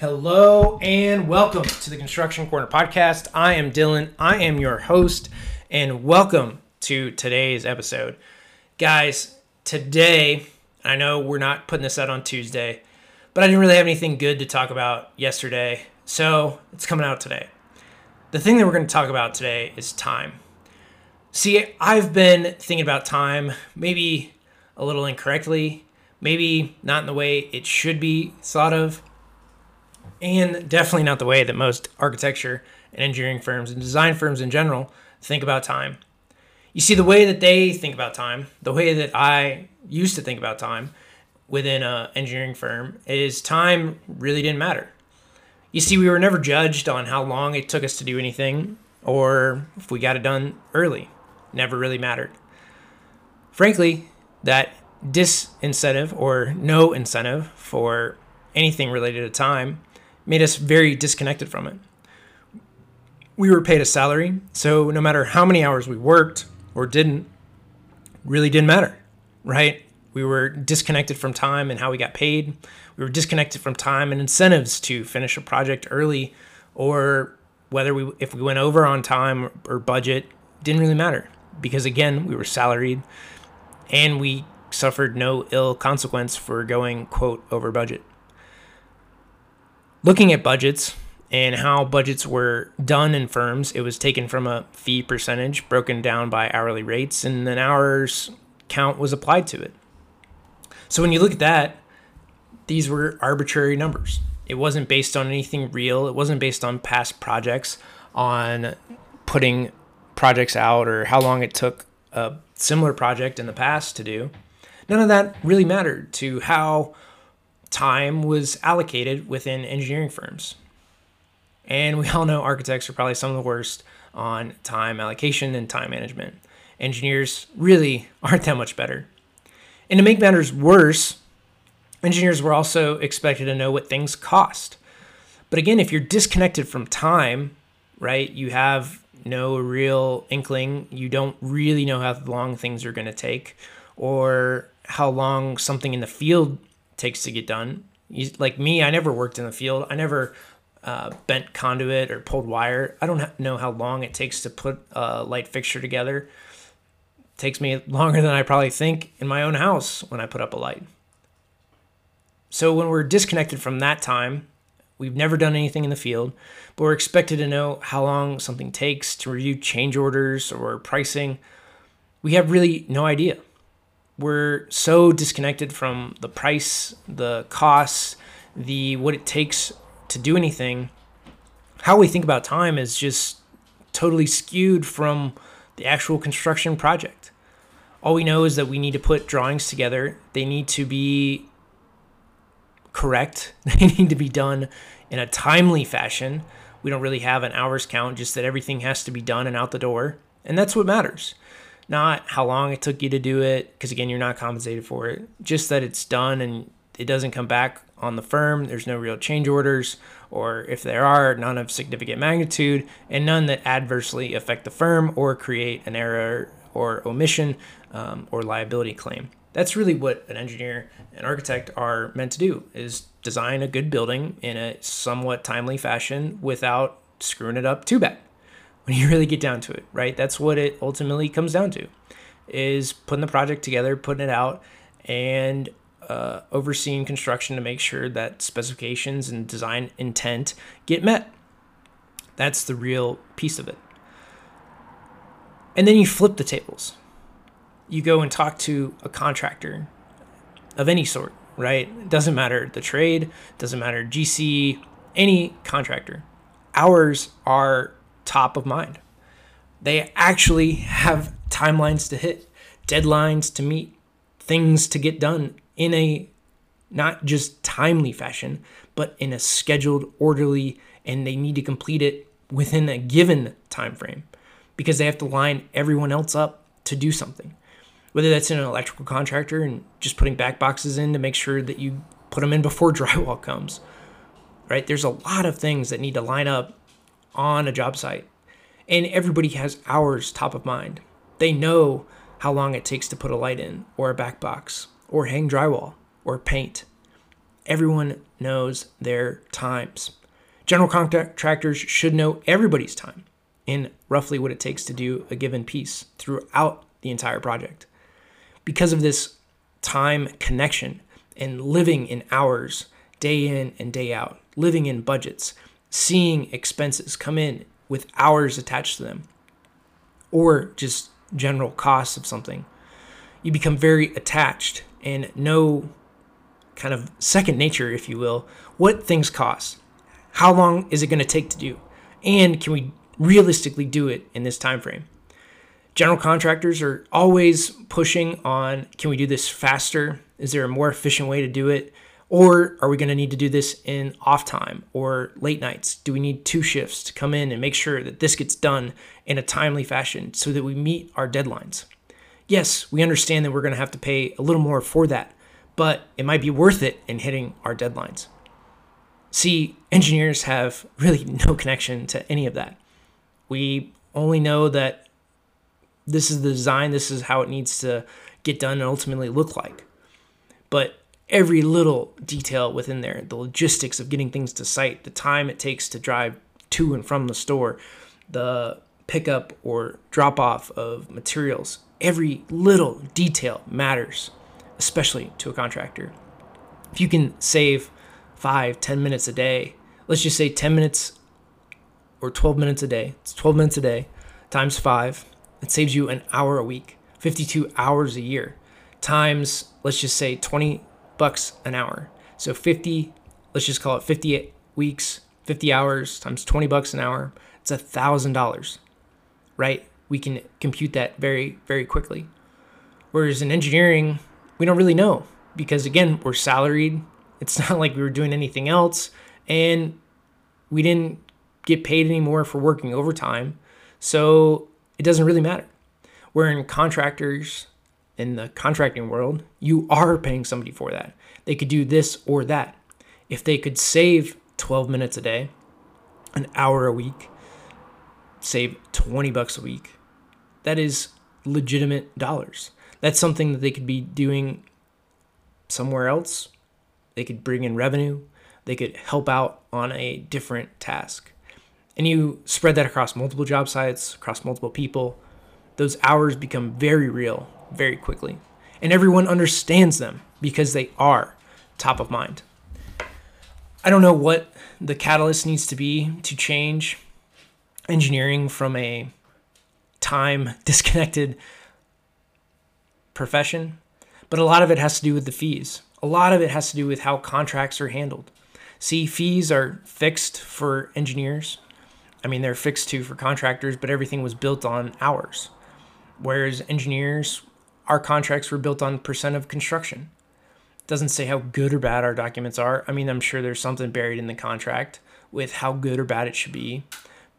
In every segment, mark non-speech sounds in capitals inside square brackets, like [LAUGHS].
Hello and welcome to the Construction Corner podcast. I am Dillon. I am your host, and welcome to today's episode. Guys, today, I know we're not putting this out on Tuesday, but I didn't really have anything good to talk about yesterday, so it's coming out today. The thing that we're going to talk about today is time. See, I've been thinking about time maybe a little incorrectly, maybe not in the way it should be thought of and definitely not the way that most architecture and engineering firms and design firms in general think about time. You see, the way that they think about time, the way that I used to think about time within an engineering firm, is time really didn't matter. You see, we were never judged on how long it took us to do anything or if we got it done early. Never really mattered. Frankly, that disincentive or no incentive for anything related to time made us very disconnected from it. We were paid a salary, so no matter how many hours we worked or didn't, really didn't matter, right? We were disconnected from time and how we got paid. We were disconnected from time and incentives to finish a project early or whether we if we went over on time or budget didn't really matter because again, we were salaried and we suffered no ill consequence for going quote over budget looking at budgets and how budgets were done in firms, it was taken from a fee percentage broken down by hourly rates, and an hours count was applied to it. So when you look at that, these were arbitrary numbers. It wasn't based on anything real, it wasn't based on past projects, on putting projects out, or how long it took a similar project in the past to do. None of that really mattered to how time was allocated within engineering firms. And we all know architects are probably some of the worst on time allocation and time management. Engineers really [LAUGHS] aren't that much better. And to make matters worse, engineers were also expected to know what things cost. But again, if you're disconnected from time, right, you have no real inkling, you don't really know how long things are going to take or how long something in the field takes to get done. You, like me, I never worked in the field. I never uh, bent conduit or pulled wire. I don't know how long it takes to put a light fixture together. It takes me longer than I probably think in my own house when I put up a light. So when we're disconnected from that time, we've never done anything in the field, but we're expected to know how long something takes to review change orders or pricing. We have really no idea we're so disconnected from the price, the costs, the what it takes to do anything. How we think about time is just totally skewed from the actual construction project. All we know is that we need to put drawings together. They need to be correct. [LAUGHS] They need to be done in a timely fashion. We don't really have an hours count, just that everything has to be done and out the door. And that's what matters not how long it took you to do it, because again, you're not compensated for it. Just that it's done and it doesn't come back on the firm. There's no real change orders, or if there are, none of significant magnitude, and none that adversely affect the firm or create an error or omission um, or liability claim. That's really what an engineer and architect are meant to do: is design a good building in a somewhat timely fashion without screwing it up too bad when you [LAUGHS] really get down to it, right? That's what it ultimately comes down to is putting the project together, putting it out, and uh, overseeing construction to make sure that specifications and design intent get met. That's the real piece of it. And then you flip the tables. You go and talk to a contractor of any sort, right? It doesn't matter the trade, doesn't matter GC, any contractor. Hours are top of mind. They actually have timelines to hit, deadlines to meet, things to get done in a not just timely fashion, but in a scheduled, orderly, and they need to complete it within a given time frame because they have to line everyone else up to do something. Whether that's in an electrical contractor and just putting back boxes in to make sure that you put them in before [LAUGHS] drywall comes. Right? There's a lot of things that need to line up on a job site. And everybody has hours top of mind. They know how long it takes to put a light in, or a back box, or hang drywall, or paint. Everyone knows their times. General contractors should know everybody's time in roughly what it takes to do a given piece throughout the entire project. Because of this time connection and living in hours, day in and day out, living in budgets, seeing expenses come in with hours attached to them, or just general costs of something, you become very attached and know kind of second nature, if you will, what things cost. How long is it going to take to do? And can we realistically do it in this time frame? General contractors are always pushing on can we do this faster? Is there a more efficient way to do it? Or are we going to need to do this in off time or late nights? Do we need two shifts to come in and make sure that this gets done in a timely fashion so that we meet our deadlines? Yes, we understand that we're going to have to pay a little more for that, but it might be worth it in hitting our deadlines. See, engineers have really [LAUGHS] no connection to any of that. We only know that this is the design, this is how it needs to get done and ultimately look like. But every little detail within there the logistics of getting things to site, the time it takes to drive to and from the store, the pickup or drop off of materials. Every little detail matters, especially to a contractor. If you can save five ten minutes a day, let's just say 10 minutes or 12 minutes a day, it's 12 minutes a day times five, it saves you an hour a week, 52 hours a year, times, let's just say 20 bucks an hour. So 50, let's just call it 50 weeks, 50 hours times 20 bucks an hour. It's a thousand dollars, right? We can compute that very, very quickly. Whereas in engineering, we don't really know because again, we're salaried. It's [LAUGHS] not like we were doing anything else. And we didn't get paid anymore for working overtime. So it doesn't really matter. Where in contractors, in the contracting world, you are paying somebody for that. They could do this or that. If they could save 12 minutes a day, an hour a week, save 20 bucks a week, that is legitimate dollars. That's something that they could be doing somewhere else. They could bring in revenue. They could help out on a different task. And you spread that across multiple job sites, across multiple people. Those hours become very real very quickly. And everyone understands them because they are top of mind. I don't know what the catalyst needs to be to change engineering from a time [LAUGHS] disconnected profession, but a lot of it has to do with the fees. A lot of it has to do with how contracts are handled. See, fees are fixed for engineers. I mean, they're fixed too for contractors, but everything was built on hours. Whereas engineers our contracts were built on percent of construction. Doesn't say how good or bad our documents are. I mean, I'm sure there's something buried in the contract with how good or bad it should be,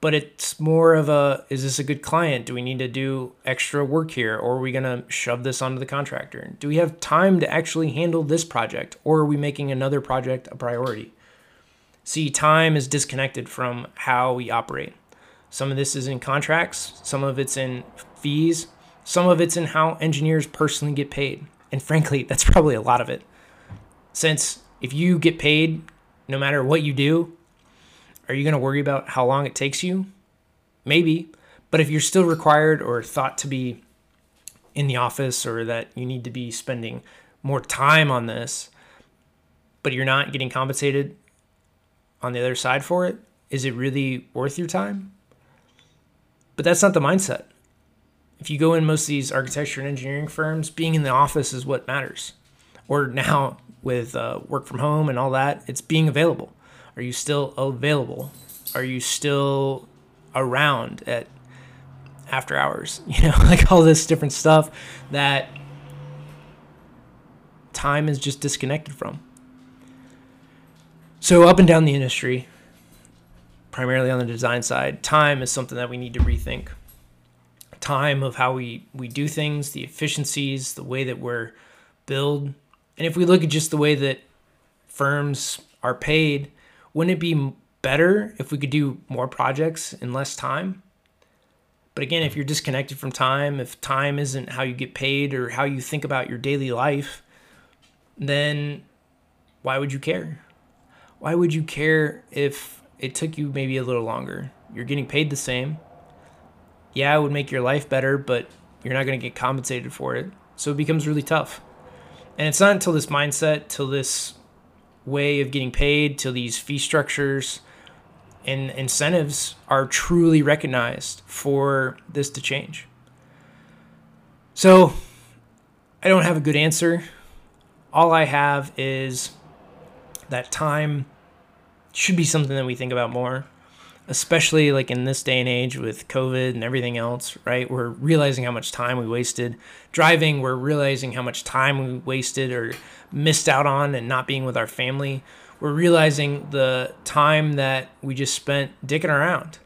but it's more of a is this a good client? Do we need to do extra work here or are we going to shove this onto the contractor? Do we have time to actually handle this project or are we making another project a priority? See, time is disconnected from how we operate. Some of this is in contracts, some of it's in fees, some of it's in how engineers personally get paid. And frankly, [LAUGHS] that's probably a lot of it. Since if you get paid no matter what you do, are you going to worry about how long it takes you? Maybe. But if you're still required or thought to be in the office or that you need to be spending more time on this, but you're not getting compensated on the other side for it, is it really worth your time? But that's not the mindset if you go in most of these architecture and engineering firms, being in the office is what matters. Or now with uh, work from home and all that, it's being available. Are you still available? Are you still around at after hours? [LAUGHS] You know, like all this different stuff that time is just disconnected from. So, up and down the industry, primarily on the design side, time is something that we need to rethink time of how we, we do things, the efficiencies, the way that we're build. And if we look at just the way that firms are paid, wouldn't it be better if we could do more projects in less time? But again, if you're disconnected from time, if time isn't how you get paid or how you think about your daily life, then why would you care? Why would you care if it took you maybe a little longer? You're getting paid the same. Yeah, it would make your life better, but you're not going to get compensated for it. So it becomes really tough. And it's not until this mindset, till this way of getting paid, till these fee structures and incentives are truly recognized for this to change. So I don't have a good answer. All I have is that time should be something that we think about more, especially like in this day and age with COVID and everything else, right? We're realizing how much time we wasted driving, we're realizing how much time we wasted or missed out on and not being with our family. We're realizing the time that we just spent dicking around.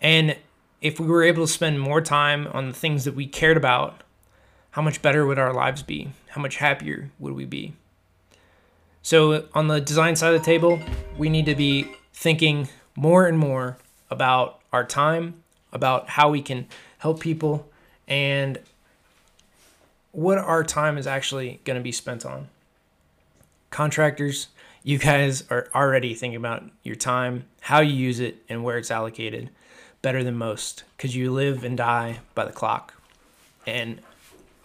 And if we were able to spend more time on the things that we cared about, how much better would our lives be? How much happier would we be? So, on the design side of the table, we need to be thinking more and more about our time, about how we can help people, and what our time is actually going to be spent on. Contractors, you guys are already thinking about your time, how you use it, and where it's allocated better than most because you live and die by the clock. And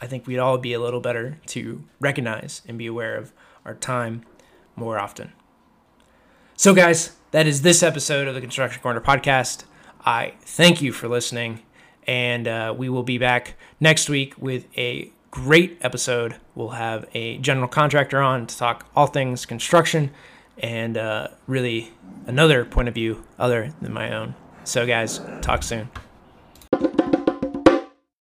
I think we'd all be a little better to recognize and be aware of our time more often. So, guys, that is this episode of the Construction Corner podcast. I thank you for listening, and uh, we will be back next week with a great episode. We'll have a general contractor on to talk all things construction and uh, really another point of view other than my own. So, guys, talk soon.